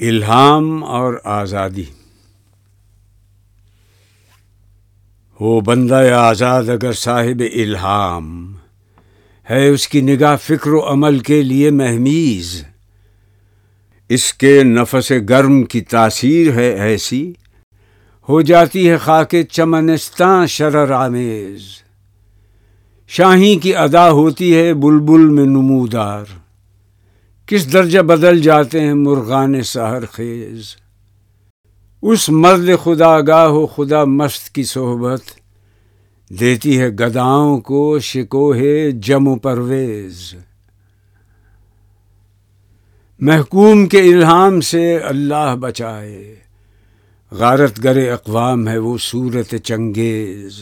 الہام اور آزادی۔ ہو بندہ آزاد اگر صاحب الہام ہے، اس کی نگاہ فکر و عمل کے لیے مہمیز۔ اس کے نفس گرم کی تاثیر ہے، ایسی ہو جاتی ہے خاک چمنستاں شرر آمیز۔ شاہی کی ادا ہوتی ہے بلبل میں نمودار۔ کس درجہ بدل جاتے ہیں مرغان سحر خیز؟ اس مرد خدا گاہ و خدا مست کی صحبت دیتی ہے گداؤں کو شکو ہے جم و پرویز۔ محکوم کے الہام سے اللہ بچائے، غارت گر اقوام ہے وہ صورت چنگیز۔